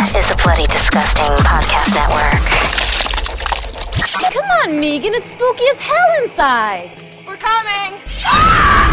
is the Bloody Disgusting Podcast Network. Come on, Megan, it's spooky as hell inside. We're coming. Ah!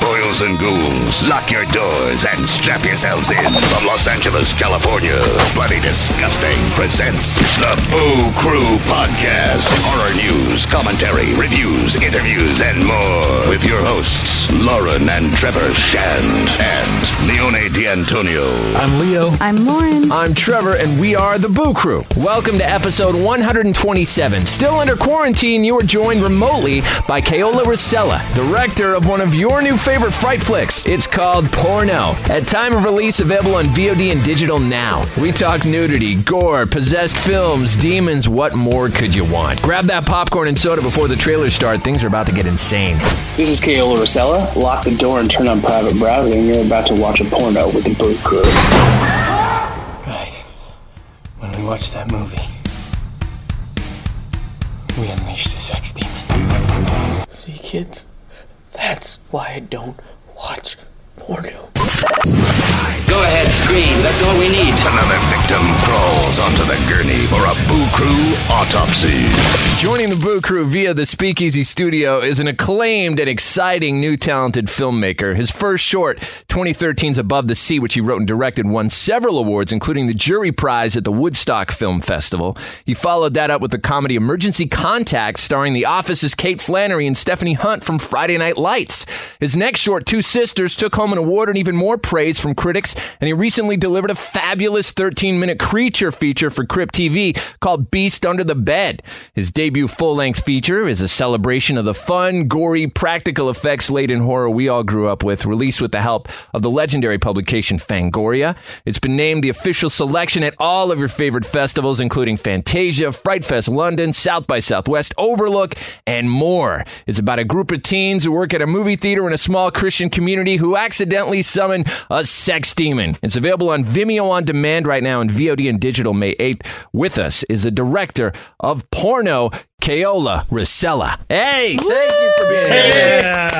Boils and ghouls, lock your doors and strap yourselves in. From Los Angeles, California, Bloody Disgusting presents the Boo Crew Podcast. Horror news, commentary, reviews, interviews, and more. With your hosts, Lauren and Trevor Shand and Leone D'Antonio. I'm Leo. I'm Lauren. I'm Trevor, and we are the Boo Crew. Welcome to episode 127. Still under quarantine, you are joined remotely by Keola Racela, director of one of your new favorite fright flicks. It's called Porno. At time of release, available on VOD and digital now. We talk nudity, gore, possessed films, demons. What more could you want? Grab that popcorn and soda before the trailers start. Things are about to get insane. This is Keola Racela. Lock the door and turn on private browsing. You're about to watch a porno with the Boo Crew. Guys, when we watch that movie, we unleashed a sex demon. See, kids, that's why I don't watch porno. Go ahead, scream. That's all we need. Another victim crawls onto the gurney for a Boo Crew autopsy. Joining the Boo Crew via the Speakeasy Studio is an acclaimed and exciting new talented filmmaker. His first short, 2013's Above the Sea, which he wrote and directed, won several awards, including the Jury Prize at the Woodstock Film Festival. He followed that up with the comedy Emergency Contact, starring The Office's Kate Flannery and Stephanie Hunt from Friday Night Lights. His next short, Two Sisters, took home an award and even more praise from critics, and he recently delivered a fabulous 13 minute creature feature for Crypt TV called Beast Under the Bed. His debut full length feature is a celebration of the fun, gory, practical effects laden horror we all grew up with, released with the help of the legendary publication Fangoria. It's been named the official selection at all of your favorite festivals, including Fantasia, Fright Fest London, South by Southwest, Overlook, and more. It's about a group of teens who work at a movie theater in a small Christian community who accidentally summon a sex demon. It's available on Vimeo on demand right now and VOD and digital May 8th. With us is the director of porno, Keola Racela. Hey, thank you for being here.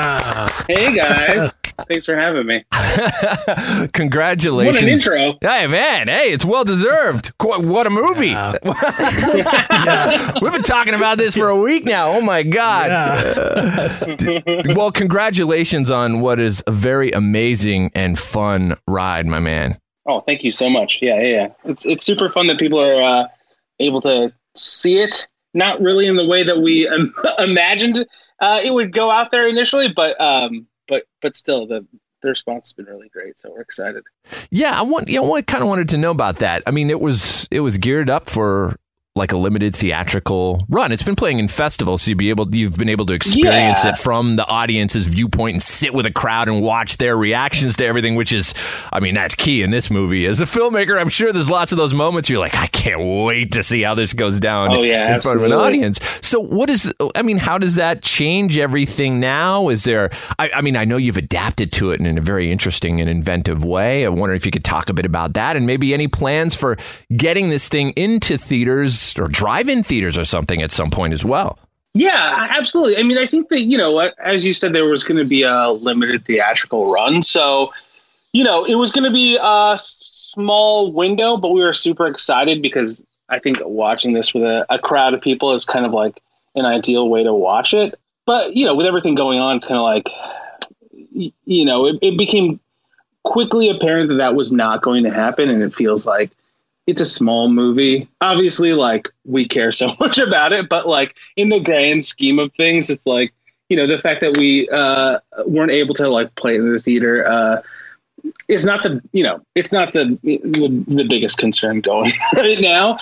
Hey, guys. Thanks for having me. Congratulations. What an intro. Hey, man. Hey, it's well deserved. What a movie. We've been talking about this for a week now. Oh, my God. D- well, congratulations on what is a very amazing and fun ride, my man. Oh, thank you so much. Yeah, yeah, yeah. It's it's super fun that people are uh, able to see it. Not really in the way that we imagined uh, it would go out there initially, but um, but but still, the the response has been really great. So we're excited. Yeah, I want. You know, I kind of wanted to know about that. I mean, it was it was geared up for like a limited theatrical run. It's been playing in festivals, so you be able you've been able to experience Yeah. it from the audience's viewpoint and sit with a crowd and watch their reactions to everything, which is, I mean, that's key in this movie. As a filmmaker, I'm sure there's lots of those moments you're like, I can't wait to see how this goes down Oh, yeah, in front of an audience. So, what is? I mean, how does that change everything now? Is there? I, I mean, I know you've adapted to it in a very interesting and inventive way. I wonder if you could talk a bit about that and maybe any plans for getting this thing into theaters or drive-in theaters or something at some point as well. Yeah, absolutely. I mean, I think that, you know, as you said, there was going to be a limited theatrical run. So, you know, it was going to be a small window, but we were super excited because I think watching this with a, a crowd of people is kind of like an ideal way to watch it. But, you know, with everything going on, it's kind of like, you know, it, it became quickly apparent that that was not going to happen. And it feels like, it's a small movie. Obviously, like we care so much about it, but like in the grand scheme of things, it's like you know the fact that we uh, weren't able to like play in the theater uh, is not the you know it's not the the, the biggest concern going right now.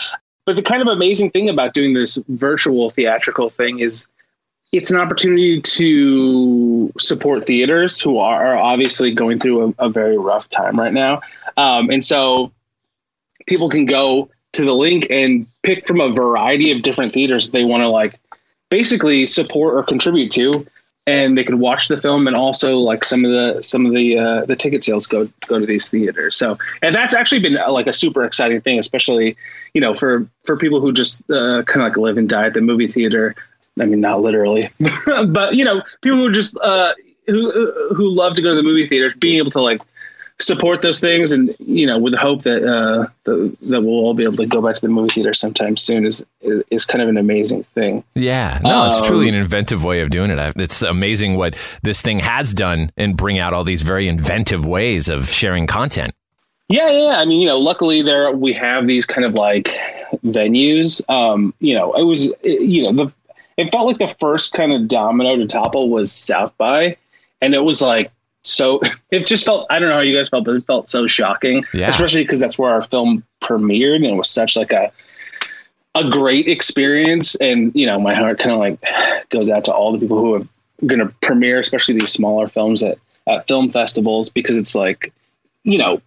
But the kind of amazing thing about doing this virtual theatrical thing is it's an opportunity to support theaters who are obviously going through a, a very rough time right now, um, and so people can go to the link and pick from a variety of different theaters they want to like basically support or contribute to and they can watch the film and also like some of the some of the uh, the ticket sales go go to these theaters. So and that's actually been uh, like a super exciting thing especially you know for for people who just uh, kind of like live and die at the movie theater. I mean not literally but you know people who just uh who who love to go to the movie theater being able to like support those things, and you know, with the hope that uh, the, that we'll all be able to go back to the movie theater sometime soon is is kind of an amazing thing. Yeah, no, it's truly Um, an inventive way of doing it. It's amazing what this thing has done and bring out all these very inventive ways of sharing content. Yeah, yeah. yeah. I mean, you know, luckily there we have these kind of like venues. Um, you know, it was, it, you know, the it felt like the first kind of domino to topple was South by, and it was like so. It just felt. I don't know how you guys felt, but it felt so shocking, Yeah. especially because that's where our film premiered, and it was such like a a great experience. And you know, my heart kind of like goes out to all the people who are going to premiere, especially these smaller films at at film festivals, because it's like you know,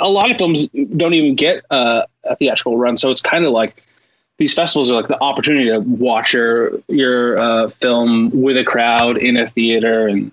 a lot of films don't even get uh, a theatrical run, so it's kind of like these festivals are like the opportunity to watch your your uh, film with a crowd in a theater, and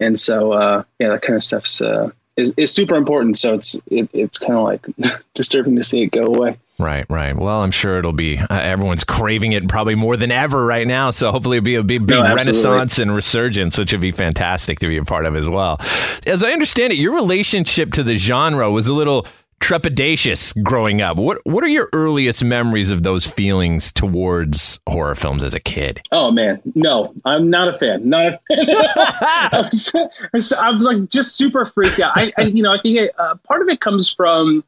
and so uh, yeah, that kind of stuff's uh, is is super important. So it's it, it's kind of like disturbing to see it go away. Right, right. Well, I'm sure it'll be. Uh, everyone's craving it probably more than ever right now. So hopefully it'll be a big, big No, renaissance and resurgence, which would be fantastic to be a part of as well. As I understand it, your relationship to the genre was a little trepidatious growing up. What What are your earliest memories of those feelings towards horror films as a kid? Oh man, no, I'm not a fan. Not a fan. I, was, I was- like just super freaked out. I, I you know, I think it, uh, part of it comes from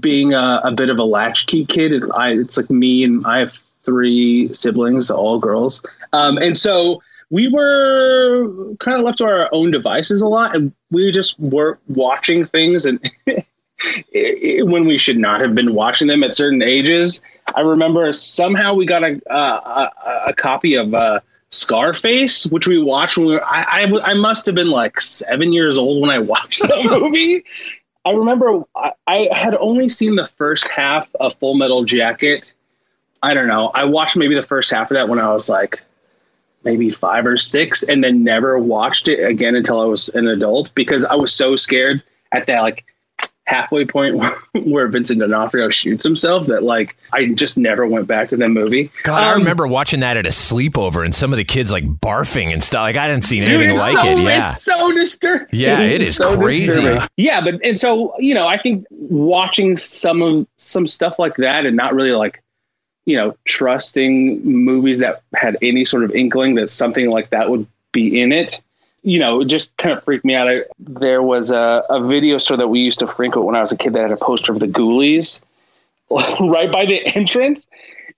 being a, a bit of a latchkey kid. It, I, it's like me and I have three siblings, all girls, um, and so we were kind of left to our own devices a lot, and we just were watching things and. when we should not have been watching them at certain ages. I remember somehow we got a a, a, a copy of uh, Scarface, which we watched when we were. I, I I must have been like seven years old when I watched that movie. I remember I, I had only seen the first half of Full Metal Jacket. I don't know. I watched maybe the first half of that when I was like maybe five or six, and then never watched it again until I was an adult because I was so scared at that like halfway point where Vincent D'Onofrio shoots himself that like I just never went back to that movie. God, I Um, remember watching that at a sleepover and some of the kids like barfing and stuff. Like I didn't see anything it's like so, it. Yeah. It's so disturbing. Yeah, it is crazy. disturbing. Yeah, but and so you know, I think watching some of some stuff like that and not really like you know trusting movies that had any sort of inkling that something like that would be in it. You know, it just kind of freaked me out. I, there was a, a video store that we used to frequent when I was a kid that had a poster of the Ghoulies right by the entrance.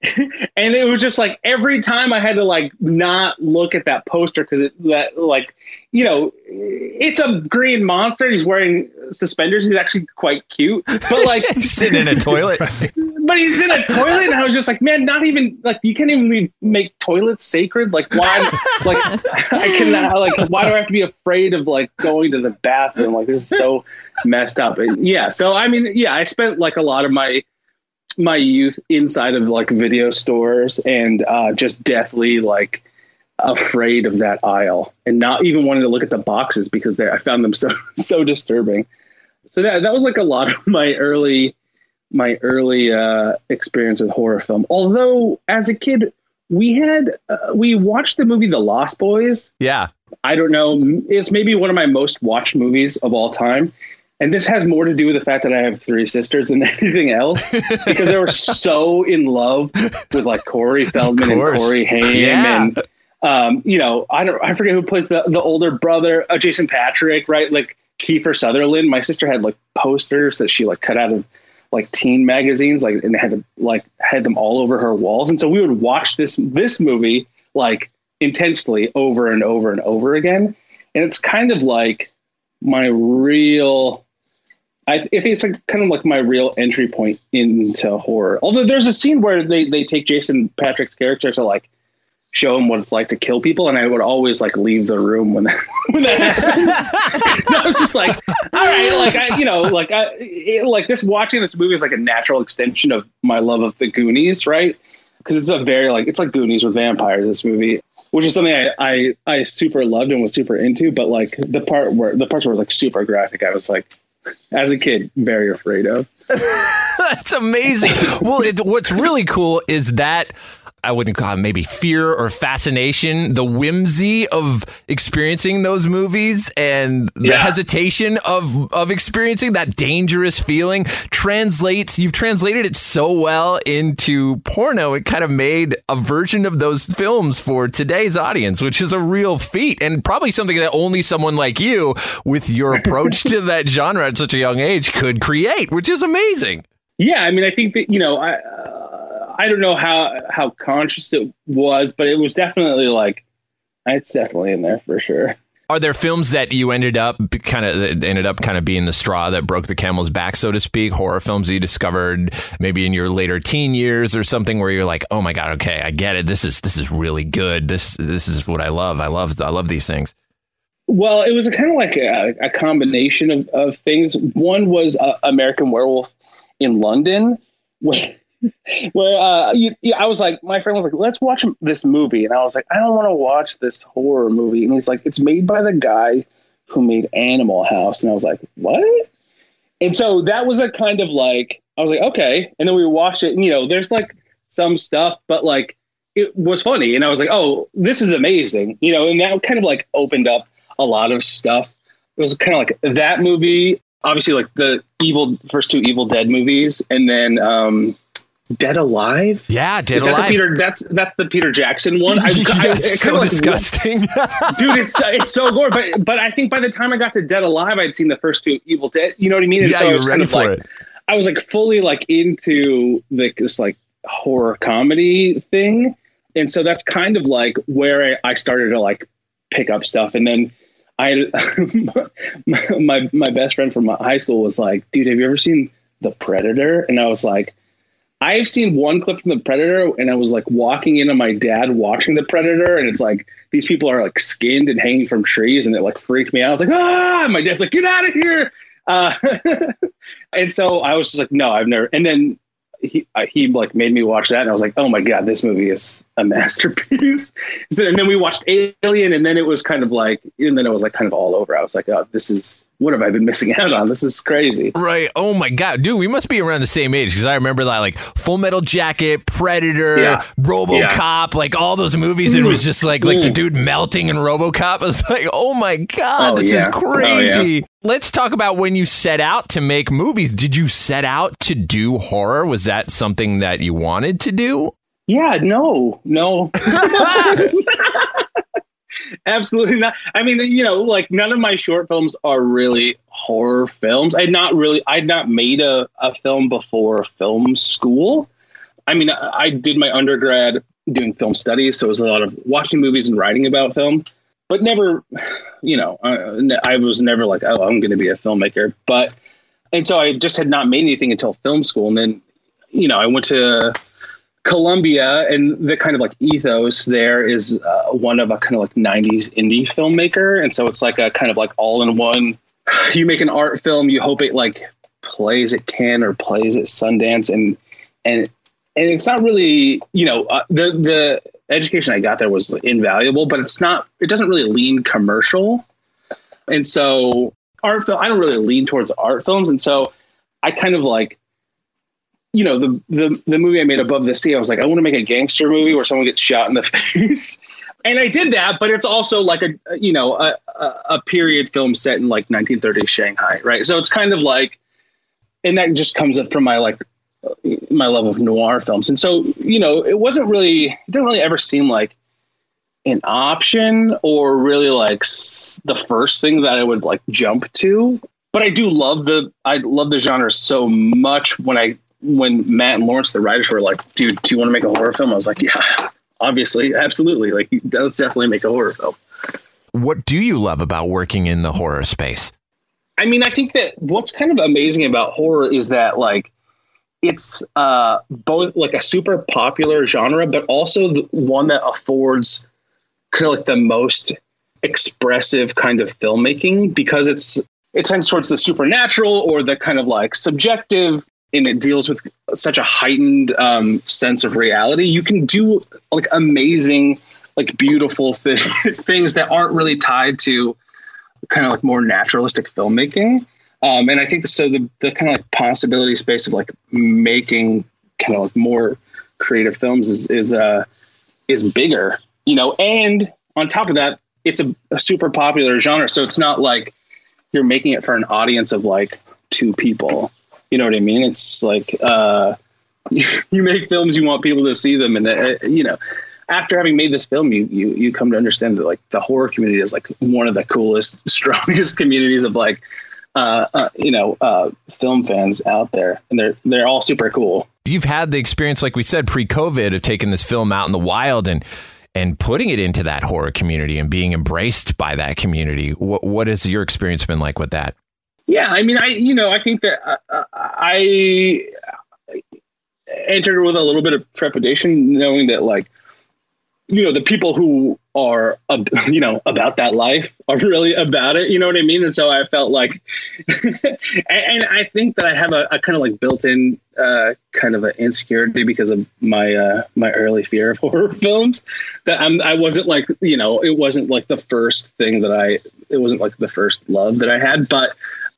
and it was just like every time I had to like not look at that poster because it that like you know it's a green monster. He's wearing suspenders. He's actually quite cute, but like Sitting in a toilet. but he's in a toilet, and I was just like, man, not even like you can't even leave- make toilets sacred. Like why? like I cannot. Like why do I have to be afraid of like going to the bathroom? Like this is so messed up. And yeah. So I mean, yeah, I spent like a lot of my my youth inside of like video stores and uh, just deathly like afraid of that aisle and not even wanting to look at the boxes because they, I found them so so disturbing. So that that was like a lot of my early my early uh, experience with horror film. Although as a kid we had uh, we watched the movie The Lost Boys. Yeah. I don't know. It's maybe one of my most watched movies of all time. And this has more to do with the fact that I have three sisters than anything else, because they were so in love with like Corey Feldman and. Corey Haim, Yeah. and um, you know, I don't, I forget who plays the the older brother, uh, Jason Patric, right? Like Kiefer Sutherland. My sister had like posters that she like cut out of like teen magazines, like and had like had them all over her walls, and so we would watch this this movie like intensely over and over and over again, and it's kind of like my real. I, I think it's like kind of like my real entry point into horror. Although there's a scene where they, they take Jason Patric's character to like show him what it's like to kill people, and I would always like leave the room when that when that happened. I was just like, all right, like I, you know, like I, it, like this watching this movie is like a natural extension of my love of the Goonies, right? Because it's a very like it's like Goonies with vampires. This movie, which is something I, I I super loved and was super into, but like the part where the parts were like super graphic, I was like, as a kid, very afraid of. That's amazing. well, it, what's really cool is that I wouldn't call it maybe fear or fascination, the whimsy of experiencing those movies and the Yeah. hesitation of of experiencing that dangerous feeling translates you've translated it so well into porno. It kind of made a version of those films for today's audience, which is a real feat and probably something that only someone like you with your approach to that genre at such a young age could create, which is amazing. Yeah, I mean, I think that you know, I uh, I don't know how how conscious it was, but it was definitely like it's definitely in there for sure. Are there films that you ended up kind of ended up kind of being the straw that broke the camel's back, so to speak? Horror films that you discovered maybe in your later teen years or something, where you're like, "Oh my god, okay, I get it. This is this is really good. This this is what I love. I love I love these things." Well, it was a kind of like a, a combination of, of things. One was uh, American Werewolf in London, where, where uh, you, you- I was like, my friend was like, let's watch this movie. And I was like, I don't want to watch this horror movie. And he's like, it's made by the guy who made Animal House. And I was like, what? And so that was a kind of like, I was like, okay. And then we watched it. And, you know, there's like some stuff, but like, it was funny. And I was like, oh, this is amazing. You know, and that kind of like opened up a lot of stuff. It was kind of like that movie, obviously like the evil first two Evil Dead movies, and then um, Dead Alive. Yeah, Dead Is that Alive. Peter? That's that's the Peter Jackson one. I, yeah, I- it's it so like, disgusting. dude. It's it's so gore. But but I think by the time I got to Dead Alive, I'd seen the first two Evil Dead. You know what I mean? And yeah, so I was ready of for like, it. I was like fully like into the this like horror comedy thing, and so that's kind of like where I, I started to like pick up stuff, and then I my my best friend from high school was like, dude, have you ever seen The Predator? And I was like. I've seen one clip from The Predator, and I was like walking into my dad watching The Predator, and it's like these people are like skinned and hanging from trees, and it like freaked me out. I was like, ah! My dad's like, get out of here! Uh, and so I was just like, no, I've never. And then he uh, he like made me watch that, and I was like, oh my god, this movie is a masterpiece. so, and then we watched Alien, and then it was kind of like, and then it was like kind of all over. I was like, oh, this is what have I been missing out on? This is crazy. Right. Oh my god, dude, we must be around the same age because I remember that like Full Metal Jacket, Predator, Yeah. RoboCop, like all those movies, and it was just like like the Mm. dude melting in RoboCop. I was like, oh my god, Oh, this yeah. is Oh, yeah. crazy. Let's talk about when you set out to make movies. Did you set out to do horror? Was that something that you wanted to do? Yeah, no, no. Absolutely not. I mean, you know, like none of my short films are really horror films. I'd not really, I'd not made a, a film before film school. I mean, I, I did my undergrad doing film studies, so it was a lot of watching movies and writing about film, but never, you know, uh, I was never like, oh, I'm going to be a filmmaker. But, and so I just had not made anything until film school. And then, you know, I went to Columbia, and the kind of like ethos there is uh, one of a kind of like 90s indie filmmaker. And so it's like a kind of like all in one. You make an art film, you hope it like plays at Cannes or plays at Sundance, and and and it's not really you know uh, the the education I got there was invaluable, but it's not. It doesn't really lean commercial, and so art film. I don't really lean towards art films, and so I kind of like you know the the the movie I made Above the Sea. I was like, I want to make a gangster movie where someone gets shot in the face, and I did that. But it's also like a you know a a, period film set in like 1930s Shanghai, right? So it's kind of like, and that just comes up from my like my love of noir films, and so you know it wasn't really it didn't really ever seem like an option or really like s- the first thing that I would like jump to. But I do love the I love the genre so much when I when Matt and Lawrence, the writers, were like, "Dude, do you want to make a horror film?" I was like, "Yeah, obviously, absolutely. Like, let's definitely make a horror film." What do you love about working in the horror space? I mean, I think that what's kind of amazing about horror is that like it's uh, both like a super popular genre, but also the one that affords kind of like the most expressive kind of filmmaking because it's it tends towards the supernatural or the kind of like subjective and it deals with such a heightened um, sense of reality you can do like amazing like beautiful th- things that aren't really tied to kind of like more naturalistic filmmaking um, and i think so the, the kind of like possibility space of like making kind of like more creative films is is uh is bigger, you know, and on top of that, it's a, a super popular genre. So it's not like you're making it for an audience of like two people. You know what I mean? It's like uh, you make films, you want people to see them, and uh, you know, after having made this film, you you you come to understand that like the horror community is like one of the coolest, strongest communities of like uh, uh you know uh, film fans out there, and they're they're all super cool. You've had the experience, like we said, pre-COVID, of taking this film out in the wild and and putting it into that horror community and being embraced by that community. What what has your experience been like with that? Yeah, I mean, I you know, I think that uh, I entered with a little bit of trepidation, knowing that like you know the people who are uh, you know about that life are really about it you know what i mean? And so i felt like and, and, i think that i have a, a kind of like built-in uh, kind of an insecurity because of my uh, my early fear of horror films that I'm, i wasn't like you know it wasn't like the first thing that i it wasn't like the first love that i had but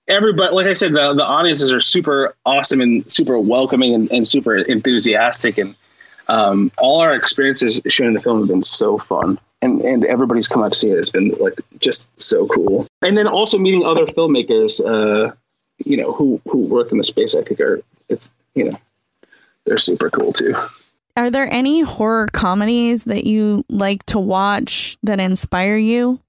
everybody like i said the, the audiences are super awesome and super welcoming and, and super enthusiastic. And um, all our experiences shooting the film have been so fun. And and everybody's come out to see it. Has been like just so cool. And then also meeting other filmmakers uh you know who who work in the space i think are it's you know they're super cool too. Are there any horror comedies that you like to watch that inspire you?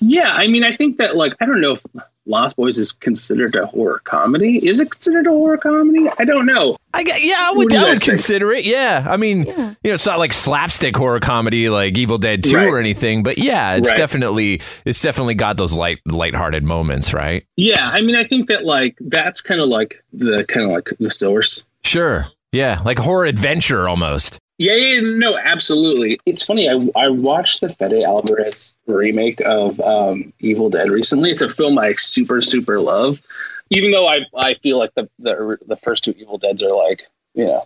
Yeah i mean i think that like i don't know if Lost Boys is considered a horror comedy. Is it considered a horror comedy? I don't know. I yeah, I would, I would consider it. Yeah, I mean, yeah. you know, it's not like slapstick horror comedy like Evil Dead Two right. or anything, but yeah, it's right. definitely it's definitely got those light lighthearted moments, right? Yeah, I mean, I think that like that's kind of like the kind of like the source. Sure. Yeah, like horror adventure almost. Yeah, yeah, no, absolutely. It's funny. I, I watched the Fede Alvarez remake of um, Evil Dead recently. It's a film I super super love. Even though I I feel like the the, the first two Evil Deads are like you know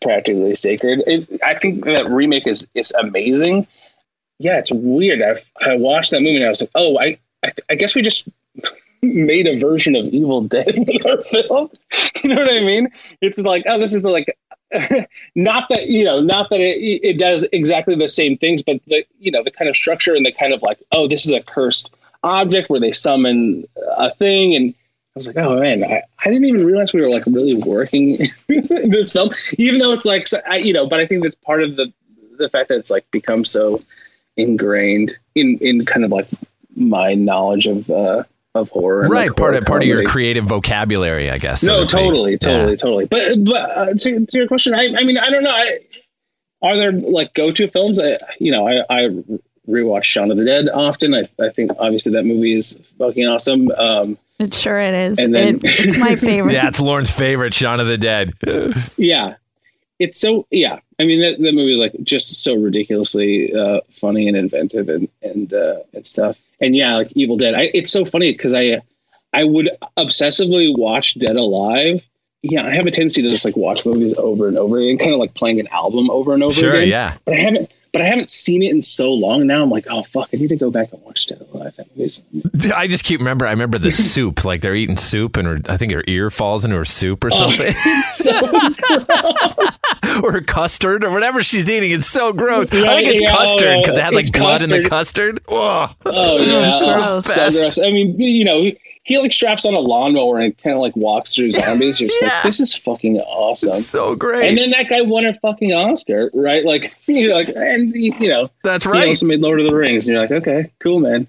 practically sacred. It, I think that remake is is amazing. Yeah, it's weird. I I watched that movie and I was like, oh, I I, I guess we just made a version of Evil Dead in our film. You know what I mean? It's like, oh, this is like not that you know not that it, it does exactly the same things but the you know the kind of structure and the kind of like oh this is a cursed object where they summon a thing. And i was like oh man i, I didn't even realize we were like really working in this film even though it's like I, you know but i think that's part of the the fact that it's like become so ingrained in in kind of like my knowledge of uh of horror. Right, like part horror of part of your creative vocabulary, I guess. No, so totally, totally, yeah. totally. But but uh, to, to, your question, I, I mean, I don't know. I, are there like go to films? I you know, I, I rewatch Shaun of the Dead often. I, I think obviously that movie is fucking awesome. Um, it sure it is. And then, it, it's my favorite. yeah, it's Lauren's favorite, Shaun of the Dead. yeah, it's so yeah. I mean, that, that movie is like just so ridiculously uh, funny and inventive and and uh, and stuff. And yeah, like Evil Dead. I, it's so funny because I I would obsessively watch Dead Alive. Yeah, I have a tendency to just like watch movies over and over again, kind of like playing an album over and over sure, again. yeah. But I haven't but I haven't seen it in so long now. I'm like, oh fuck, I need to go back and watch Dead Alive. That I just keep remember. I remember the soup, like they're eating soup, and her, I think her ear falls into her soup or oh, something, oh, so or custard or whatever she's eating. It's so gross. Right, I think it's yeah, custard because it had like blood custard. in the custard. Oh, oh yeah, oh, so gross. I mean, you know he like straps on a lawnmower and kind of like walks through zombies. You're just yeah. like, this is fucking awesome. It's so great. And then that guy won a fucking Oscar, right? Like, you know, like, and you know, that's right. He also made Lord of the Rings, and you're like, okay, cool, man.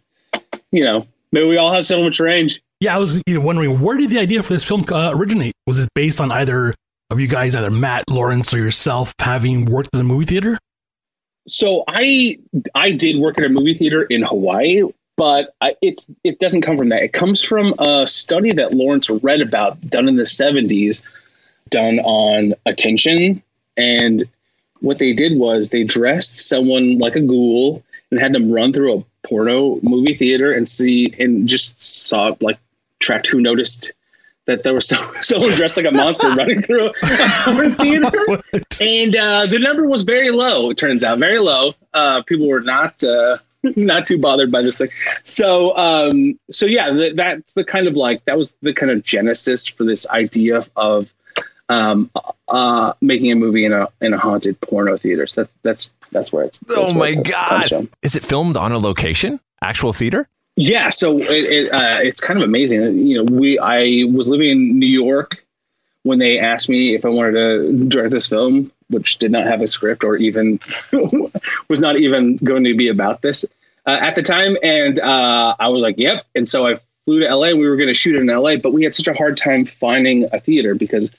You know, maybe we all have so much range. Yeah, I was you know, wondering where did the idea for this film uh, originate? Was it based on either of you guys, either Matt, Lawrence, or yourself, having worked in a movie theater? So I I did work at a movie theater in Hawaii but I, it's it doesn't come from that. It comes from a study that Lawrence read about done in the 70s, done on attention. And what they did was they dressed someone like a ghoul and had them run through a porno movie theater and see and just saw like tracked who noticed that there was someone dressed like a monster running through a porn theater, and uh, the number was very low. It turns out very low. Uh, people were not uh, not too bothered by this thing. So, um, so yeah, th- that's the kind of like that was the kind of genesis for this idea of um, uh, making a movie in a in a haunted porno theater. So that, that's that's where it's. that's Oh where my it god! Is it filmed on a location? Actual theater? Yeah, so it, it, uh, it's kind of amazing. You know, we I was living in New York when they asked me if I wanted to direct this film, which did not have a script or even was not even going to be about this uh, at the time, and uh, I was like, "Yep." And so I flew to LA. We were going to shoot in LA, but we had such a hard time finding a theater because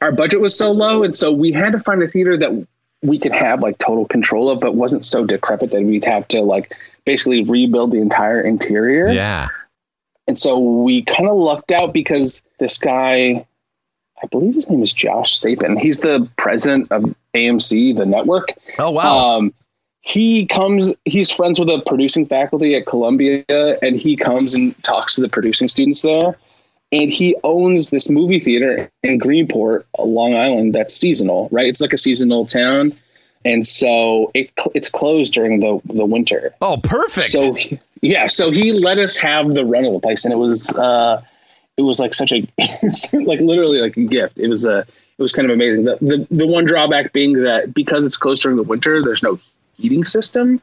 our budget was so low, and so we had to find a theater that we could have like total control of, but wasn't so decrepit that we'd have to like basically rebuild the entire interior. Yeah. And so we kind of lucked out because this guy, I believe his name is Josh Sapan. He's the president of AMC, the network. Oh wow. Um, he comes, he's friends with the producing faculty at Columbia, and he comes and talks to the producing students there. And he owns this movie theater in Greenport, Long Island, that's seasonal, right? It's like a seasonal town. And so it, it's closed during the, the winter. oh, perfect. So he- yeah, so he let us have the run of the place, and it was uh, it was like such a like literally like a gift. It was a it was kind of amazing. The, the the one drawback being that because it's closed during the winter, there's no heating system,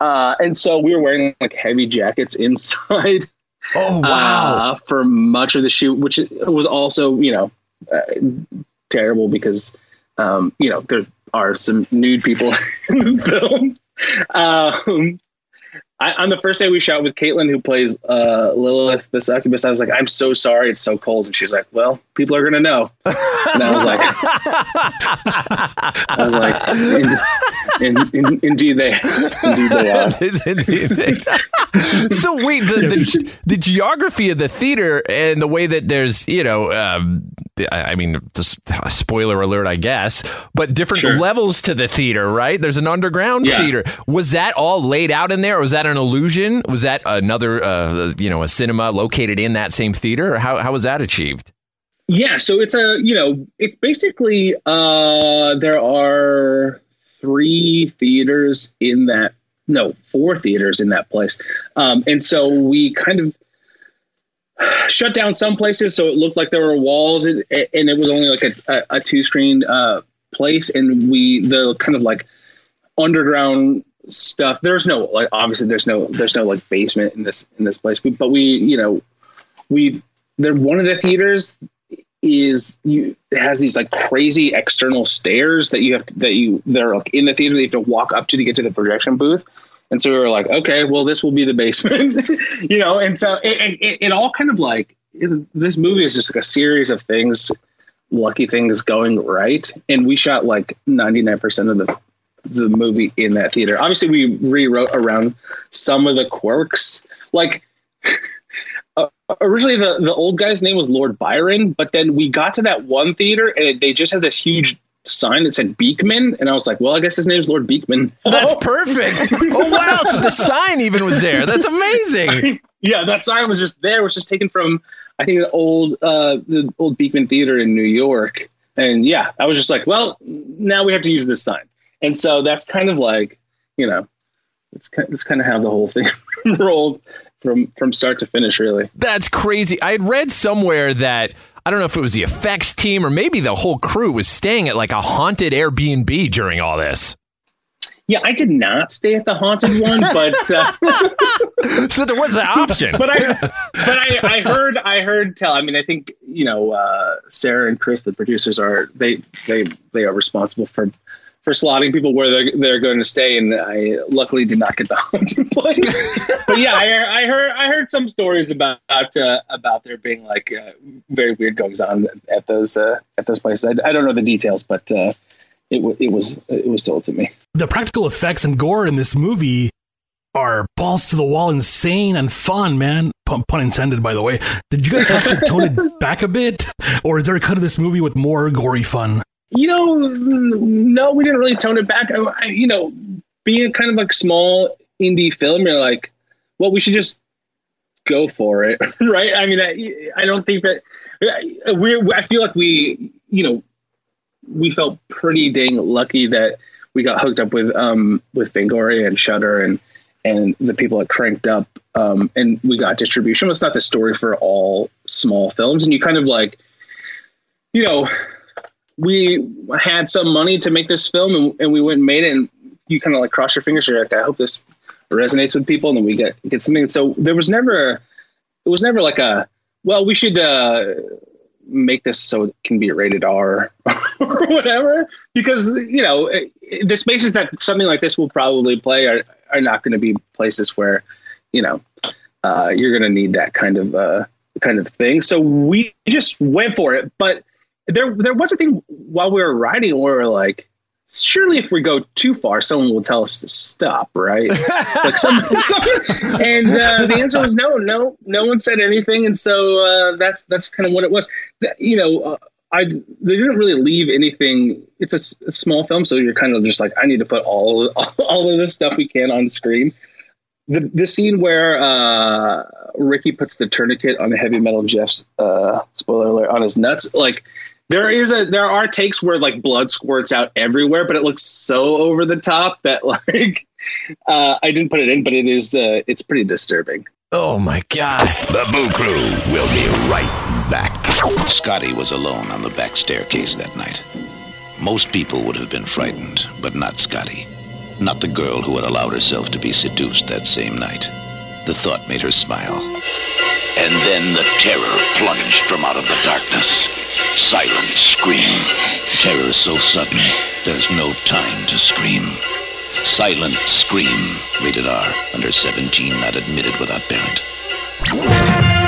uh, and so we were wearing like heavy jackets inside oh wow. uh, for much of the shoot, which was also you know uh, terrible because um, you know there are some nude people in the film. Um, I, on the first day we shot with Caitlin, who plays uh, Lilith the succubus, I was like, "I'm so sorry, it's so cold," and she's like, "Well, people are gonna know." And I was like, "I was like, in, in, in, indeed they, indeed they are." so wait, the, the the geography of the theater and the way that there's you know, um, I I mean, just a spoiler alert, I guess, but different Sure. levels to the theater, right? There's an underground Yeah. theater. Was that all laid out in there, or was that an illusion? Was that another, uh, you know, a cinema located in that same theater, how how was that achieved? Yeah, so it's a you know it's basically uh there are three theaters in that no four theaters in that place, um, and so we kind of shut down some places so it looked like there were walls and, and it was only like a, a, a two screen uh, place, and we the kind of like underground stuff. There's no like obviously there's no there's no like basement in this in this place, but we you know we've they're one of the theaters is you has these like crazy external stairs that you have to, that you they're like in the theater that you have to walk up to to get to the projection booth. And so we were like okay well this will be the basement you know? And so it, it, it all kind of like this movie is just like a series of things lucky things going right. And we shot like 99% of the the movie in that theater obviously we rewrote around some of the quirks like uh, originally the, the old guy's name was Lord Byron, but then we got to that one theater and it, they just had this huge sign that said Beekman, and I was like, well, I guess his name's Lord Beekman. That's perfect. oh wow! So the sign even was there. That's amazing. yeah, that sign was just there, which is taken from I think the old uh, the old Beekman Theater in New York, and yeah, I was just like, well, now we have to use this sign, and so that's kind of like you know, it's kind it's kind of how the whole thing rolled from from start to finish, really. That's crazy. I had read somewhere that I don't know if it was the effects team or maybe the whole crew was staying at like a haunted Airbnb during all this. Yeah, I did not stay at the haunted one, but uh, So there was an option. but I but I, I heard I heard tell. I mean, I think you know uh, Sarah and Chris, the producers, are they they they are responsible for for slotting people where they're they're going to stay, and I luckily did not get the haunted place. but yeah, I, I heard I heard some stories about uh, about there being like uh, very weird goings on at those uh, at those places. I, I don't know the details, but uh, it wa it was it was told to me. The practical effects and gore in this movie are balls to the wall, insane and fun, man. Pun, pun intended, by the way. Did you guys have to tone it back a bit, or is there a cut of this movie with more gory fun? You know, no, we didn't really tone it back. I, you know, being kind of like small indie film, you're like, well, we should just go for it, right? I mean, I, I don't think that we're. I feel like we, you know, we felt pretty dang lucky that we got hooked up with um with Fangoria and Shudder and and the people that cranked up um and we got distribution. It's not the story for all small films, and you kind of like you know, we had some money to make this film, and, and we went and made it, and you kind of like cross your fingers. You're like, I hope this resonates with people, and then we get get something. And so there was never, it was never like a, well, we should uh, make this so it can be rated R or whatever, because you know the spaces that something like this will probably play are are not going to be places where, you know, uh, you're going to need that kind of uh, kind of thing. So we just went for it, but there there was a thing while we were writing where we were like, surely if we go too far, someone will tell us to stop, right? like some, some and uh, the answer was no, no, no one said anything, and so uh, that's that's kind of what it was. You know, uh, I they didn't really leave anything. It's a small film, so you're kind of just like, I need to put all all of this stuff we can on screen. The the scene where uh, Ricky puts the tourniquet on the heavy metal Jeff's uh, spoiler alert on his nuts, like there is a there are takes where like blood squirts out everywhere, but it looks so over the top that like uh, I didn't put it in, but it is uh, it's pretty disturbing. Oh my god. The Boo Crew will be right back. Scotty was alone on the back staircase that night. Most people would have been frightened, but not Scotty. Not the girl who had allowed herself to be seduced that same night. The thought made her smile. And then the terror plunged from out of the darkness. Silent scream. Terror so sudden, there's no time to scream. Silent Scream, rated R, under 17, not admitted without parent.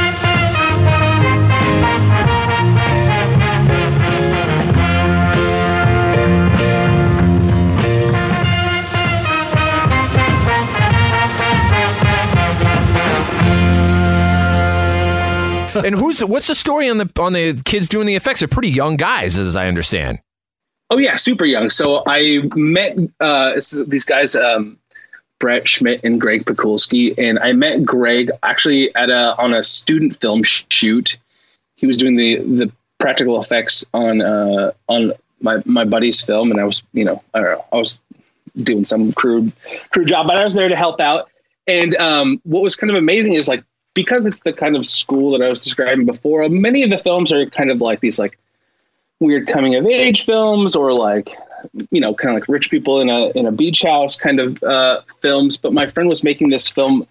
And who's what's the story on the on the kids doing the effects? They're pretty young guys, as I understand. Oh yeah, super young. So I met uh, these guys, um, Brett Schmidt and Greg Pekulski, and I met Greg actually at a on a student film shoot. He was doing the the practical effects on uh, on my my buddy's film, and I was you know I know I was doing some crude crude job, but I was there to help out. And um, what was kind of amazing is like because it's the kind of school that I was describing before. Many of the films are kind of like these like weird coming of age films or like you know kind of like rich people in a in a beach house kind of uh, films. But my friend was making this film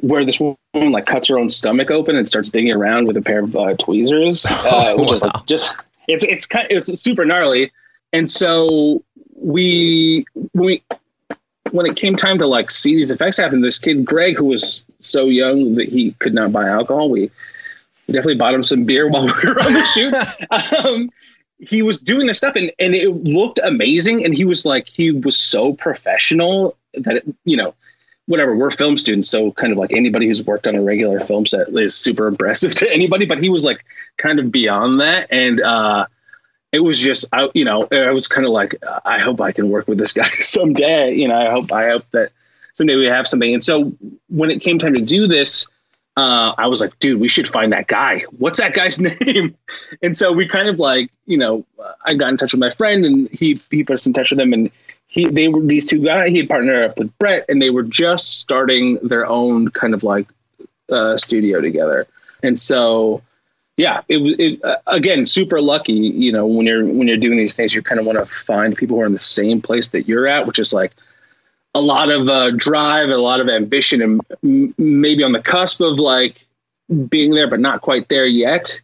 where this woman like cuts her own stomach open and starts digging around with a pair of uh, tweezers, uh, which is like just it's it's kind it's super gnarly. And so we when we when it came time to like see these effects happen, this kid Greg, who was so young that he could not buy alcohol, we definitely bought him some beer while we were on the shoot. um, he was doing this stuff and, and it looked amazing. And he was like, he was so professional that, it, you know, whatever, we're film students. So kind of like anybody who's worked on a regular film set is super impressive to anybody, but he was like kind of beyond that. And, uh, it was just, I, you know, I was kind of like, I hope I can work with this guy someday. You know, I hope, I hope that someday we have something. And so when it came time to do this, uh, I was like, dude, we should find that guy. What's that guy's name? And so we kind of like, you know, I got in touch with my friend and he, he put us in touch with him and he, they were these two guys, he had partnered up with Brett and they were just starting their own kind of like, uh, studio together. And so, yeah, it was uh, again super lucky. You know, when you're when you're doing these things, you kind of want to find people who are in the same place that you're at, which is like a lot of uh, drive, a lot of ambition, and m- maybe on the cusp of like being there, but not quite there yet.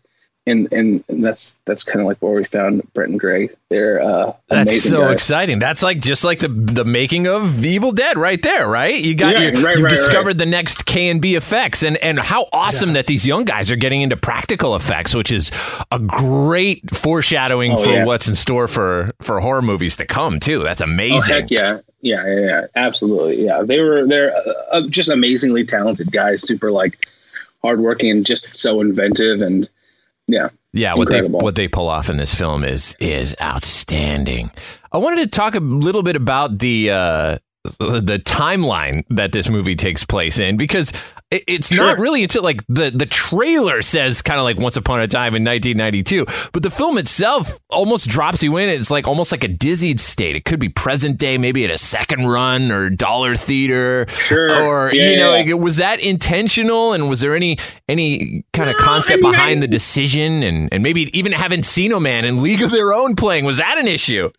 And and, and that's that's kind of like where we found Brett and Greg. They're uh, That's amazing so guys. exciting. That's like just like the the making of Evil Dead right there, right? You got Yeah, your, right, you've right, discovered right. the next KNB effects, and and how awesome that these young guys are getting into practical effects, which is a great foreshadowing Oh, for yeah. what's in store for for horror movies to come too. That's Oh amazing. heck yeah, yeah, yeah, yeah, absolutely. Yeah, they were they're uh, just amazingly talented guys, super like hardworking and just so inventive and yeah, Yeah, what they what they pull off in this film is is outstanding. I wanted to talk a little bit about the uh, the timeline that this movie takes place in because it- it's not really until like the the trailer says kind of like once upon a time in 1992 but the film itself almost drops you in. It's like almost like a dizzied state. It could be present day maybe at a second run or dollar theater Sure. or Yeah, you know yeah. like, was that intentional? And was there any any kind of No, concept I mean, behind I- the decision? And and maybe even having Encino Man and League of Their Own playing was that an issue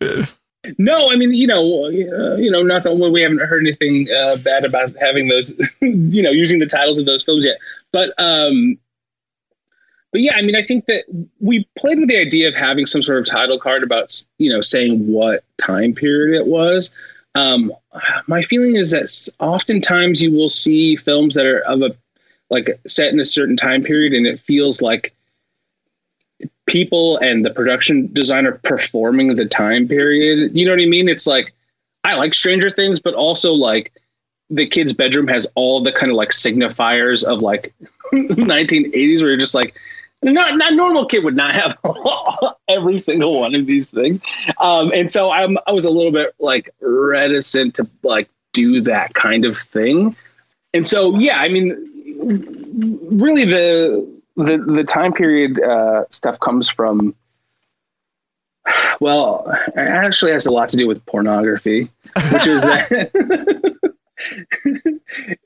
No, I mean, you know, uh, you know, not that we haven't heard anything uh, bad about having those, you know, using the titles of those films yet. But, um, but yeah, I mean, I think that we played with the idea of having some sort of title card about, you know, saying what time period it was. Um, my feeling is that oftentimes you will see films that are of a like set in a certain time period, and it feels like people and the production designer performing the time period. You know what I mean? It's like I like Stranger Things, but also like the kid's bedroom has all the kind of like signifiers of like 1980s where you're just like not not normal kid would not have every single one of these things. Um, and so I'm I was a little bit like reticent to like do that kind of thing. And so yeah, I mean really the the the time period uh, stuff comes from well it actually has a lot to do with pornography which is that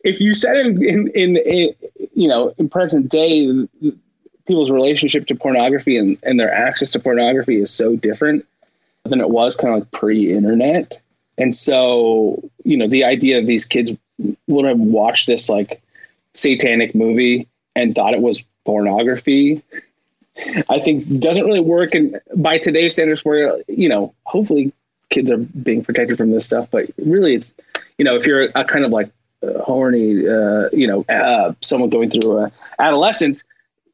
if you said in, in in in you know in present day people's relationship to pornography and, and their access to pornography is so different than it was kind of like pre-internet. And so you know the idea of these kids would have watched this like satanic movie and thought it was pornography. I think doesn't really work and by today's standards where you know hopefully kids are being protected from this stuff but really it's you know if you're a kind of like uh, horny uh, you know uh, someone going through a adolescence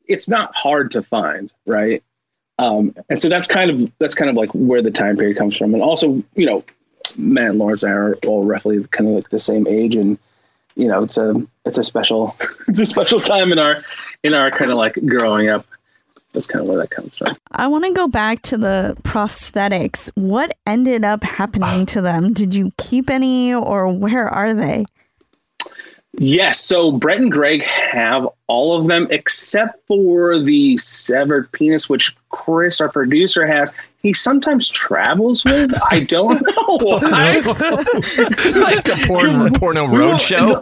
it's not hard to find right? Um, and so that's kind of that's kind of like where the time period comes from. And also you know matt and lawrence and I are all roughly kind of like the same age and you know it's a it's a special it's a special time in our in our kind of like growing up that's kind of where that comes from I want to go back to the prosthetics. What ended up happening to them? Did you keep any or where are they? Yes. So Brett and Greg have all of them except for the severed penis, which Chris, our producer, has. He sometimes travels with. I don't know. I, like the porn, porno road show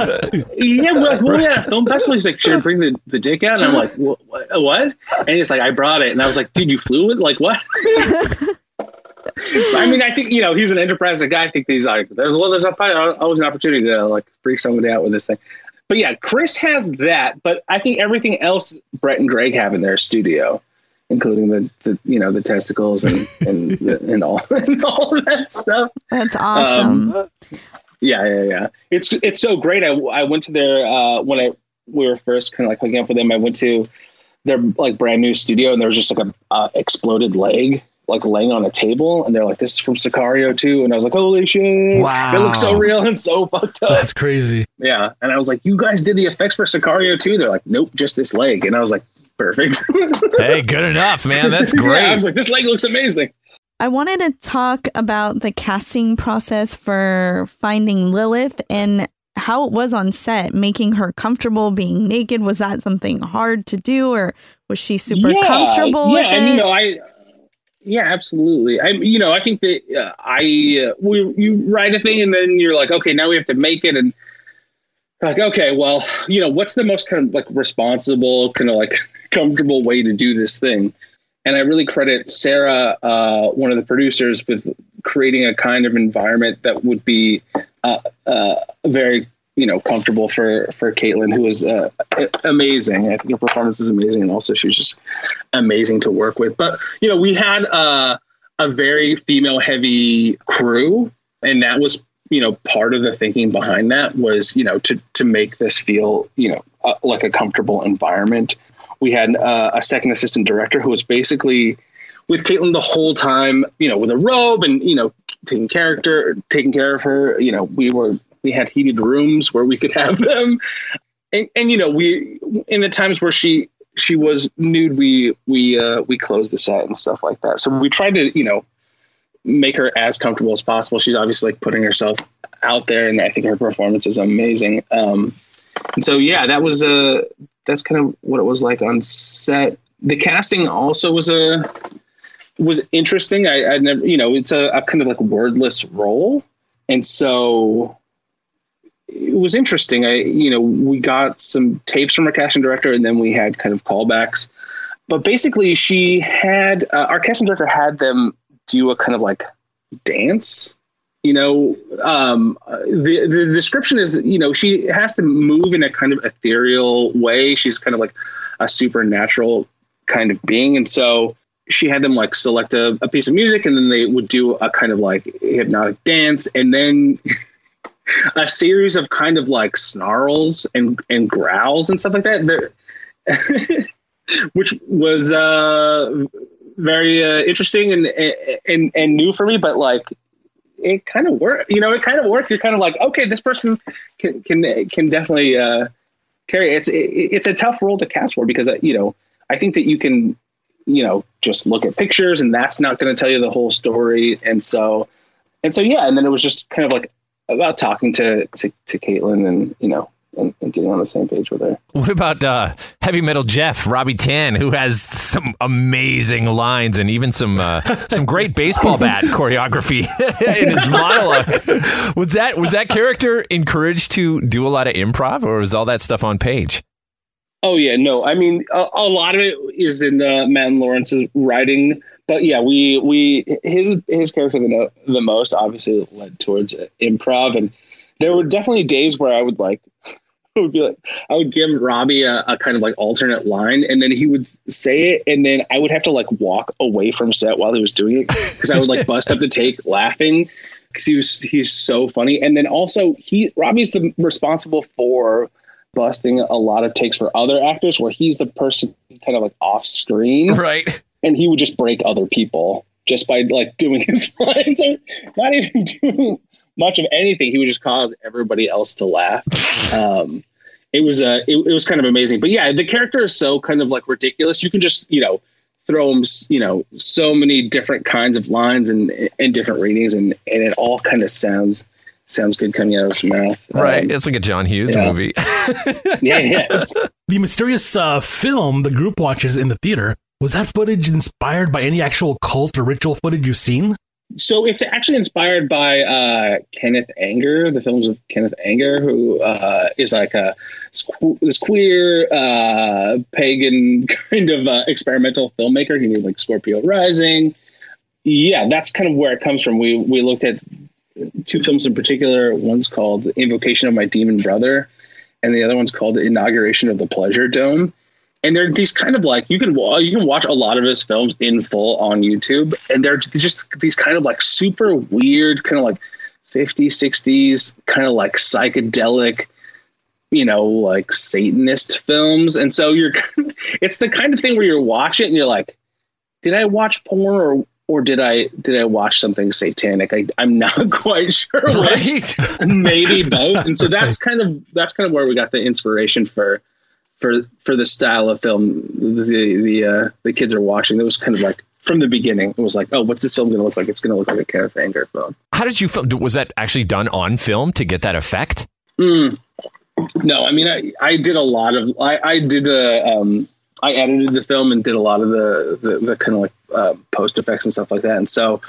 yeah, we're well, yeah, film festival. He's like, should I bring the, the dick out? And I'm like, what? what? And he's like, I brought it. And I was like, dude, you flew it? Like, what? I mean, I think, you know, he's an enterprising guy. I think he's like, there's, well, there's a- always an opportunity to like freak somebody out with this thing. But yeah, Chris has that. But I think everything else Brett and Greg have in their studio, including the, the you know, the testicles and, and, the, and all, and all that stuff. That's awesome. Um, Yeah, yeah, yeah. It's it's so great. I, I went to their uh, when I we were first kind of like hooking up with them. I went to their like brand new studio, and there was just like a uh, exploded leg like laying on a table, and they're like, "This is from Sicario too," and I was like, "Holy shit! Wow. it looks so real and so fucked up." That's crazy. yeah, and I was like, "You guys did the effects for Sicario too?" They're like, "Nope, just this leg," and I was like, "Perfect." hey good enough man that's Yeah, great I was like, "This leg looks amazing." I wanted to talk about the casting process for finding Lilith and how it was on set, making her comfortable being naked. Was that something hard to do, or was she super yeah, comfortable yeah, with and you know, I yeah, absolutely. I you know, I think that uh, I uh, we you write a thing and then you're like, okay, now we have to make it, and like, okay, well, you know, what's the most kind of like responsible, kind of like comfortable way to do this thing? And I really credit Sarah, uh, one of the producers, with creating a kind of environment that would be uh, uh, very, you know, comfortable for for Katelyn, who was uh, amazing. I think her performance was amazing, and also she was just amazing to work with. But you know, we had uh, a very female heavy crew, and that was you know part of the thinking behind that was you know to to make this feel you know uh, like a comfortable environment. We had uh, a second assistant director who was basically with Katelyn the whole time, you know, with a robe and you know taking character, taking care of her. You know, we were we had heated rooms where we could have them, and, and you know, we in the times where she she was nude, we we uh, we closed the set and stuff like that. So we tried to you know make her as comfortable as possible. She's obviously like putting herself out there, and I think her performance is amazing. Um, and so yeah, that was a that's kind of what it was like on set. The casting also was a was interesting. I, I never, you know, it's a, a kind of like wordless role, and so it was interesting. I, you know, we got some tapes from our casting director, and then we had kind of callbacks. But basically, she had uh, our casting director had them do a kind of like dance. You know, um, the the description is, you know, she has to move in a kind of ethereal way. She's kind of like a supernatural kind of being, and so she had them like select a, a piece of music, and then they would do a kind of like hypnotic dance, and then a series of kind of like snarls and and growls and stuff like that. which was uh, very uh, interesting and, and and new for me, but like it kind of worked. You know, it kind of worked. You're kind of like, okay, this person can can can definitely uh, carry. It's it, it's a tough role to cast for because uh, you know I think that you can you know just look at pictures and that's not going to tell you the whole story. And so and so yeah, and then it was just kind of like about talking to to to Katelyn and you know and, and, getting on the same page with her. What about uh, heavy metal Jeff Robbie Tann, who has some amazing lines and even some uh, some great baseball bat choreography in his monologue? was that was that character encouraged to do a lot of improv, or was all that stuff on page? Oh yeah, no. I mean, a, a lot of it is in uh, Matt Lawrence's writing, but yeah, we we his his character the the most obviously led towards improv, and there were definitely days where I would like would be like I would give Robbie a, a, kind of like alternate line, and then he would say it, and then I would have to like walk away from set while he was doing it because I would like bust up the take laughing because he was he's so funny, and then also he Robbie's the responsible for busting a lot of takes for other actors where he's the person kind of like off screen, right? And he would just break other people just by like doing his lines, or not even doing much of anything. He would just cause everybody else to laugh. Um, it was uh, it, it was kind of amazing. But yeah, the character is so kind of like ridiculous. You can just you know throw him you know so many different kinds of lines and and different readings, and and it all kind of sounds sounds good coming out of his mouth. Right, um, it's like a John Hughes yeah. movie. yeah, yeah. The mysterious uh, film the group watches in the theater was that footage inspired by any actual cult or ritual footage you've seen? So it's actually inspired by uh, Kenneth Anger, the films of Kenneth Anger, who uh, is like a this queer uh, pagan kind of uh, experimental filmmaker. He made like Scorpio Rising. Yeah, that's kind of where it comes from. We we looked at two films in particular. One's called Invocation of My Demon Brother, and the other one's called Inauguration of the Pleasure Dome and they're these kind of like you can you can watch a lot of his films in full on YouTube, and they're just these kind of like super weird, kind of like 50s, 60s, kind of like psychedelic, you know, like Satanist films. And so you're, it's the kind of thing where you watch it and you're like, did I watch porn or or did I did I watch something satanic? I, I'm not quite sure. Right. Maybe both. And so that's kind of that's kind of where we got the inspiration for for for the style of film the the uh, the kids are watching. It was kind of like from the beginning. It was like, oh, what's this film going to look like? It's going to look like a Kenneth Anger film. How did you film? Was that actually done on film to get that effect? Mm. No, I mean, I, I did a lot of I I did a um I edited the film and did a lot of the the, the kind of like uh, post effects and stuff like that. And so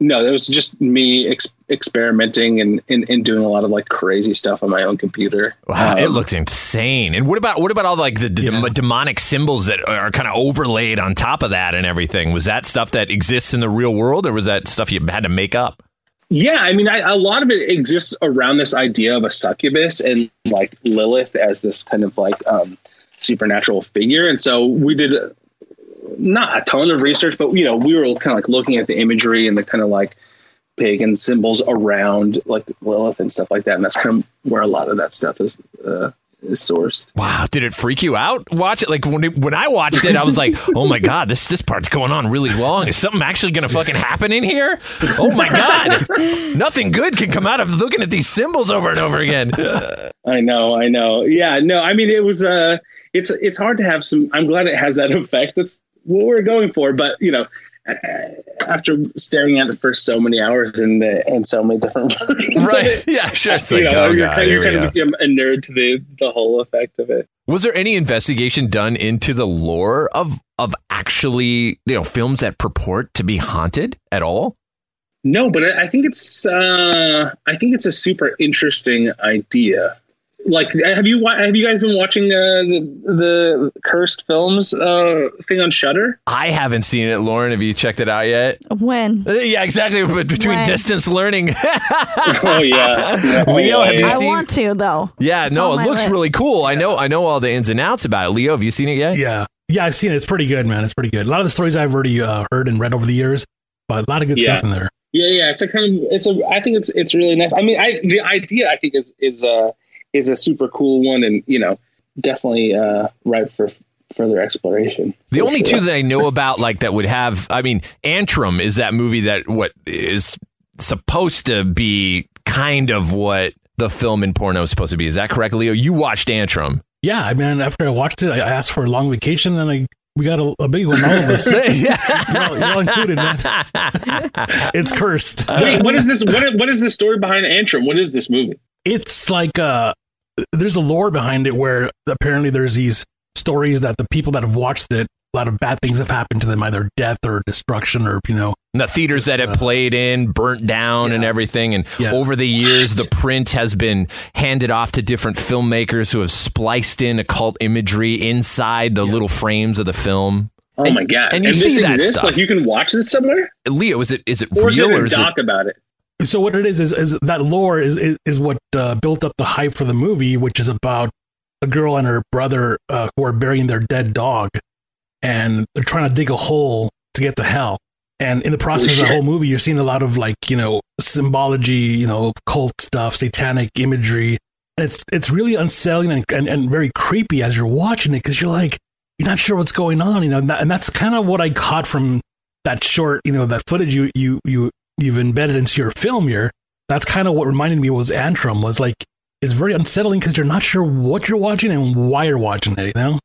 no, it was just me ex- experimenting and, and, and, doing a lot of like crazy stuff on my own computer. Wow, um, it looks insane. And what about what about all like the, the yeah. demonic symbols that are kind of overlaid on top of that and everything? Was that stuff that exists in the real world, or was that stuff you had to make up? Yeah, I mean, I, a lot of it exists around this idea of a succubus and like Lilith as this kind of like um, supernatural figure. And so we did not a ton of research, but you know, we were kind of like looking at the imagery and the kind of like pagan symbols around like Lilith and stuff like that, and that's kind of where a lot of that stuff is. Uh, is sourced. Wow, did it freak you out? Watch it like when it, when I watched it, I was like, "Oh my god, this this part's going on really long. Is something actually going to fucking happen in here? Oh my god, nothing good can come out of looking at these symbols over and over again." I know, I know. Yeah, no, I mean it was uh it's it's hard to have some. I'm glad it has that effect. That's what we're going for. But you know, after staring at it for so many hours and uh, and so many different versions Right. it, Yeah, sure. It's you like, know, oh, you're God, kind, you're kind of become a nerd to the the whole effect of it. Was there any investigation done into the lore of of actually, you know, films that purport to be haunted at all? No, but I think it's uh, I think it's a super interesting idea. Like, have you have you guys been watching uh, the the cursed films uh, thing on Shudder? I haven't seen it. Lauren, have you checked it out yet? When? Uh, Yeah, exactly. But between When? distance learning. Oh yeah, Leo, have you seen? I seen- want to though. yeah, It's no, it looks list. really cool. I know I know all the ins and outs about it. Leo, have you seen it yet? Yeah. Yeah, I've seen it. It's pretty good, man. It's pretty good. A lot of the stories I've already uh, heard and read over the years, but a lot of good Yeah. stuff in there. Yeah, yeah, it's a kind of it's a I think it's it's really nice. I mean, I the idea I think is is uh is a super cool one, and you know, definitely uh ripe for further exploration. The only sure. two that I know about like that would have I mean, Antrum is that movie that what is supposed to be kind of what the film in porno is supposed to be. Is that correct, Leo? You watched Antrum. Yeah, I mean, after I watched it, I I asked for a long vacation, and I we got a, a big one. All of us, you're, all, you're all included, man. It's cursed. Wait, what is this? What what is the story behind Antrum? What is this movie? It's like uh there's a lore behind it where apparently there's these stories that the people that have watched it a lot of bad things have happened to them either death or destruction or you know the theaters that it uh, played in burnt down and everything and Yeah. over the years the print has been handed off to different filmmakers who have spliced in occult imagery inside the little frames of the film Oh And- my god! and you this see that exists? stuff. Like you can watch this somewhere, leo is it is it or is it or a is it doc about it? So what it is is, is that lore is is, is what uh, built up the hype for the movie which is about a girl and her brother uh, who are burying their dead dog and they're trying to dig a hole to get to hell and in the process of the shit. whole movie you're seeing a lot of like you know symbology you know cult stuff satanic imagery and it's it's really unsettling and, and, and very creepy as you're watching it because you're like you're not sure what's going on you know and, that, and that's kind of what i caught from that short you know that footage you you you you've embedded into your film here that's kind of what reminded me was antrum was like it's very unsettling because you're not sure what you're watching and why you're watching it you know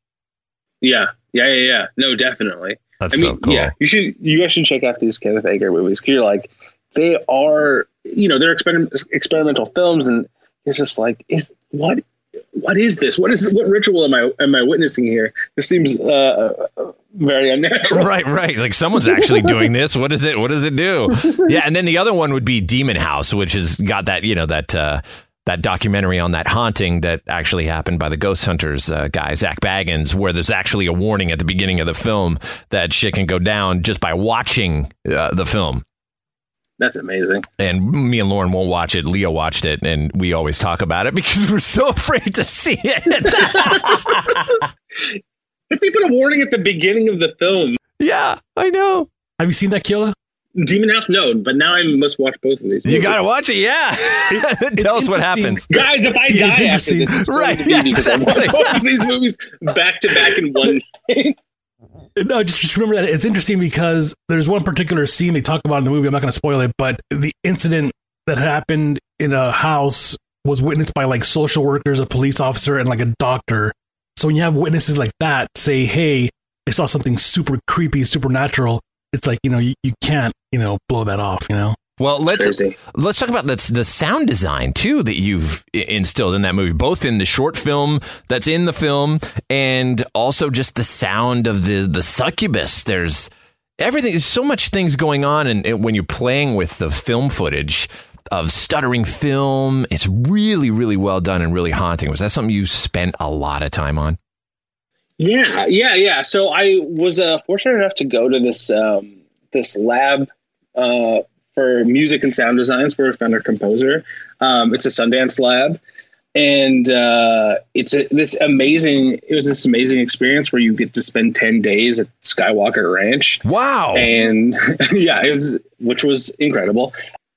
Yeah, yeah, yeah, yeah. No, definitely. that's I mean, so cool yeah, you should you guys should check out these Kenneth Anger movies because you're like, they are, you know, they're exper- experimental films, and you're just like, is what, what is this? What is what ritual am I am I witnessing here? This seems uh, very unnatural. Right, right. Like someone's actually doing this. What is it? What does it do? Yeah, and then the other one would be Demon House, which has got that you know that uh, that documentary on that haunting that actually happened by the Ghost Hunters uh, guy Zak Bagans, where there's actually a warning at the beginning of the film that shit can go down just by watching uh, the film. That's amazing. And me and Lauren won't watch it. Leo watched it, and we always talk about it because we're so afraid to see it. If they put a warning at the beginning of the film, yeah, I know. have you seen that killer Demon House, no, but now I must watch both of these. You got to watch it. Yeah. Tell us what happens. Guys, if I Yeah, die it's after this, it's Right, going to be yeah, because I watched exactly. both of these movies back to back in one day. No, just, just remember that it's interesting because there's one particular scene they talk about in the movie. I'm not going to spoil it, but the incident that happened in a house was witnessed by like social workers, a police officer, and like a doctor. So when you have witnesses like that say, "Hey, I saw something super creepy, supernatural," it's like you know you, you can't you know blow that off. You know, Well, let's crazy. let's talk about the the sound design too that you've instilled in that movie, both in the short film that's in the film and also just the sound of the the succubus. There's everything. There's so much things going on, and, and when you're playing with the film footage of stuttering film, it's really really well done and really haunting. Was that something you spent a lot of time on? Yeah, yeah, yeah. So I was uh, fortunate enough to go to this um, this lab uh, for music and sound designs for a Fender composer. Um, it's a Sundance lab, and uh, it's a, this amazing. It was this amazing experience where you get to spend ten days at Skywalker Ranch, Wow. and yeah, it was which was incredible.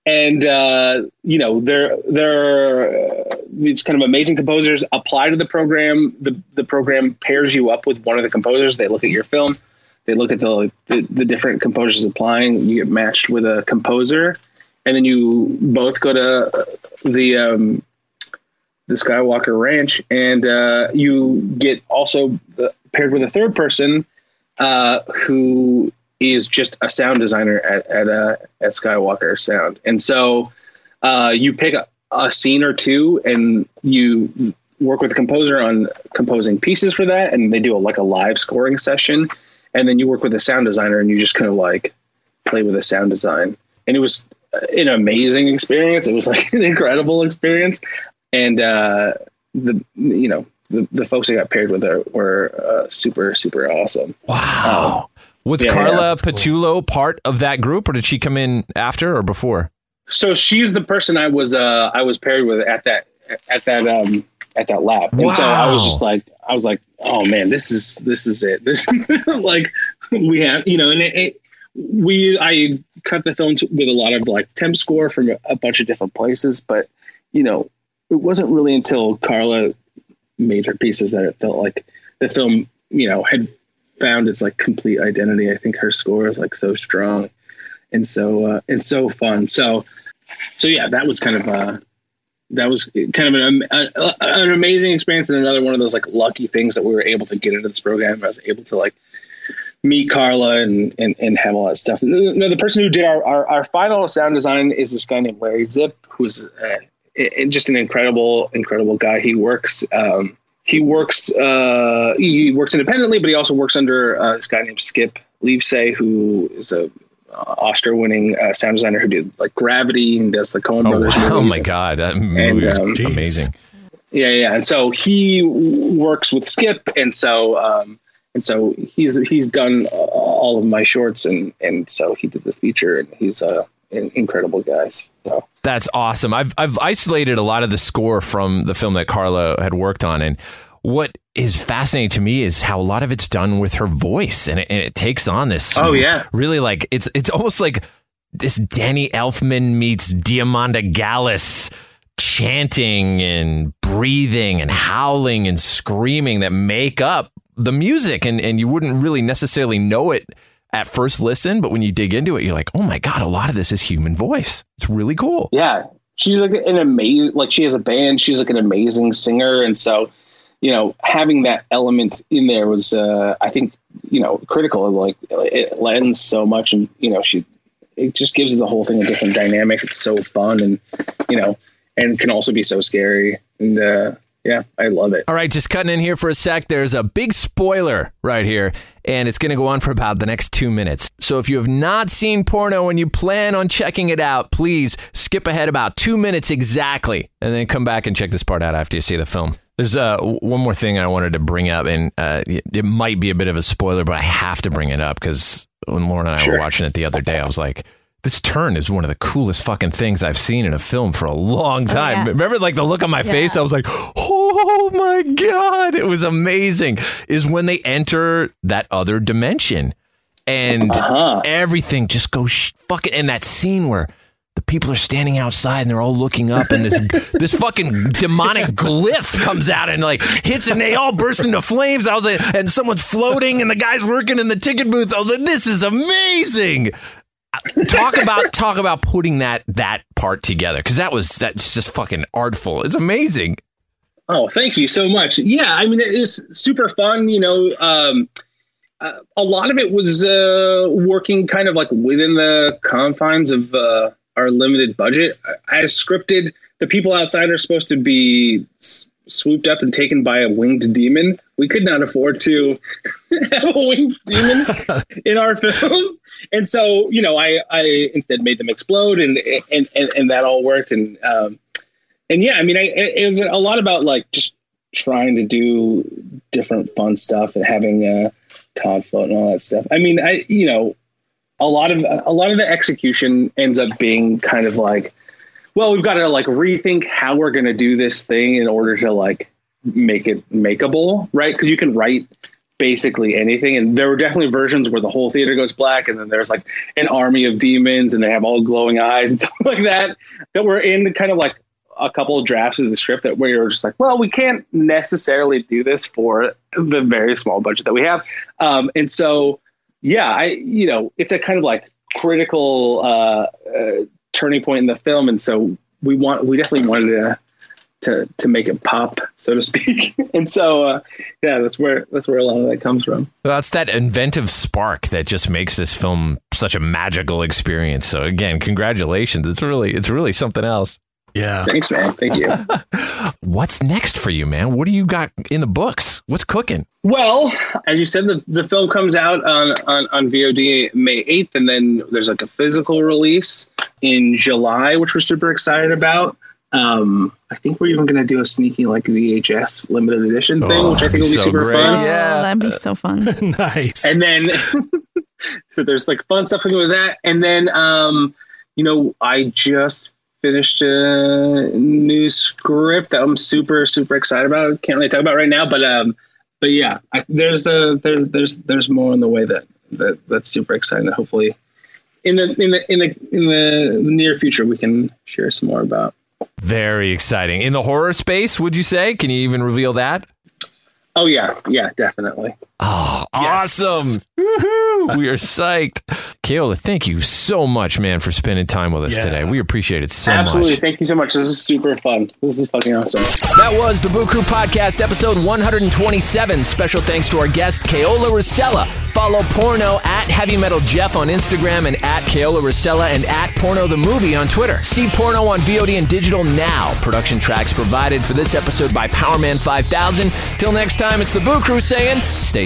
And uh, you know, there there are uh, these kind of amazing composers apply to the program. The the program pairs you up with one of the composers. They look at your film. They look at the the, the different composers applying. You get matched with a composer, and then you both go to the um, the Skywalker Ranch, and uh, you get also paired with a third person uh, who is just a sound designer at at uh, at Skywalker Sound, and so uh, you pick a, a scene or two, and you work with the composer on composing pieces for that, and they do a, like a live scoring session, and then you work with a sound designer, and you just kind of like play with the sound design, and it was an amazing experience. It was like an incredible experience, and uh, the you know the, the folks that got paired with her were uh, super super awesome. Wow. Was yeah, Carla yeah. Patullo part of that group, or did she come in after or before? So she's the person I was uh, I was paired with at that at that um at that lab, and so I was just like I was like, oh man, this is this is it. This like we have you know, and it, it, we I cut the film to, with a lot of like temp score from a, a bunch of different places, but you know, it wasn't really until Carla made her pieces that it felt like the film you know had found its like complete identity. I think her score is like so strong and so uh, and so fun. So so yeah, that was kind of uh that was kind of an, a, an amazing experience and another one of those like lucky things that we were able to get into this program. I was able to like meet Carla and and, and have all that stuff. No, the person who did our, our, our final sound design is this guy named Larry Zipf, who's uh, just an incredible, incredible guy. He works, um, he works, uh, he works independently, but he also works under uh, this guy named Skip Lievsay, who is a Oscar-winning uh, sound designer who did like Gravity and does the Coen Oh, Brothers. wow. oh my god, that movie was um, amazing. Yeah, yeah. And so he works with Skip, and so um, and so he's he's done uh, all of my shorts, and and so he did the feature, and he's uh, an incredible guy. So That's awesome. I've I've isolated a lot of the score from the film that Carla had worked on, and what is fascinating to me is how a lot of it's done with her voice, and it, and it takes on this. Oh, yeah. really like it's it's almost like this Danny Elfman meets Diamanda Galás chanting and breathing and howling and screaming that make up the music and and you wouldn't really necessarily know it at first listen but when you dig into it you're like oh my god a lot of this is human voice it's really cool yeah, she's like an amazing like she has a band. She's like an amazing singer, and so you know having that element in there was uh, I think you know critical. Like it lends so much, and you know she it just gives the whole thing a different dynamic. It's so fun, and you know, and can also be so scary. And uh, yeah, I love it. All right, just cutting in here for a sec. There's a big spoiler right here, and it's going to go on for about the next two minutes. So if you have not seen porno and you plan on checking it out, please skip ahead about two minutes exactly, and then come back and check this part out after you see the film. There's uh, one more thing I wanted to bring up, and uh, it might be a bit of a spoiler, but I have to bring it up because when Lauren and I were watching it the other day, I was like, this turn is one of the coolest fucking things I've seen in a film for a long time. yeah. Remember, like the look on my face, I was like, oh my God, it was amazing. Is when they enter that other dimension and Uh-huh. everything just goes sh- fucking. And that scene where the people are standing outside and they're all looking up and this this fucking demonic glyph comes out and like hits and they all burst into flames. I was like, and someone's floating and the guy's working in the ticket booth. I was like, this is amazing. Talk about talk about putting that that part together because that was that's just fucking artful. It's amazing. Oh, thank you so much. Yeah, I mean, it is super fun. You know, um, uh, a lot of it was uh, working kind of like within the confines of uh, our limited budget. As scripted, the people outside are supposed to be swooped up and taken by a winged demon. We could not afford to have a winged demon in our film. And so, you know, I, I instead made them explode and, and, and, and that all worked. And, um, and yeah, I mean, I, it was a lot about like just trying to do different fun stuff and having uh, Todd float and all that stuff. I mean, I you know, a lot of a lot of the execution ends up being kind of like, well, we've got to like rethink how we're going to do this thing in order to like make it makeable, right? Because you can write basically anything, and there were definitely versions where the whole theater goes black, and then there's like an army of demons, and they have all glowing eyes and stuff like that that were in kind of like a couple of drafts of the script that where you're just like, well, we can't necessarily do this for the very small budget that we have. Um, and so, yeah, I, you know, it's a kind of like critical uh, uh, turning point in the film. And so we want, we definitely wanted to to to make it pop, so to speak. and so, uh, yeah, that's where that's where a lot of that comes from. Well, That's that inventive spark that just makes this film such a magical experience. So again, congratulations. It's really it's really something else. Yeah. Thanks, man. Thank you. What's next for you, man? What do you got in the books? What's cooking? Well, as you said, the, the film comes out on, on, on VOD May 8th, and then there's like a physical release in July, which we're super excited about. Um, I think we're even going to do a sneaky like VHS limited edition thing, Oh, which I think will be so super great. fun. Yeah. Oh, that'd be so fun. nice. And then, so there's like fun stuff coming with that. And then, um, you know, I just finished a new script that I'm super, super excited about. Can't really talk about right now, but, um, but yeah, I, there's a, there's, there's, there's more on the way that, that that's super exciting that hopefully in the, in the, in the, in the near future, we can share some more about. Very exciting. In the horror space, would you say? Can you even reveal that? Oh yeah. Yeah, definitely. Oh, Yes. awesome. Woohoo. We are psyched. Keola, thank you so much, man, for spending time with us Yeah. today. We appreciate it so Absolutely. much. Thank you so much. This is super fun. This is fucking awesome. That was the Boo Crew Podcast, episode 127. Special thanks to our guest, Keola Racela. Follow Porno at Heavy Metal Jeff on Instagram and at Keola Racela and at Porno the Movie on Twitter. See Porno on VOD and digital now. Production tracks provided for this episode by Powerman 5000. Till next time, it's the Boo Crew saying, stay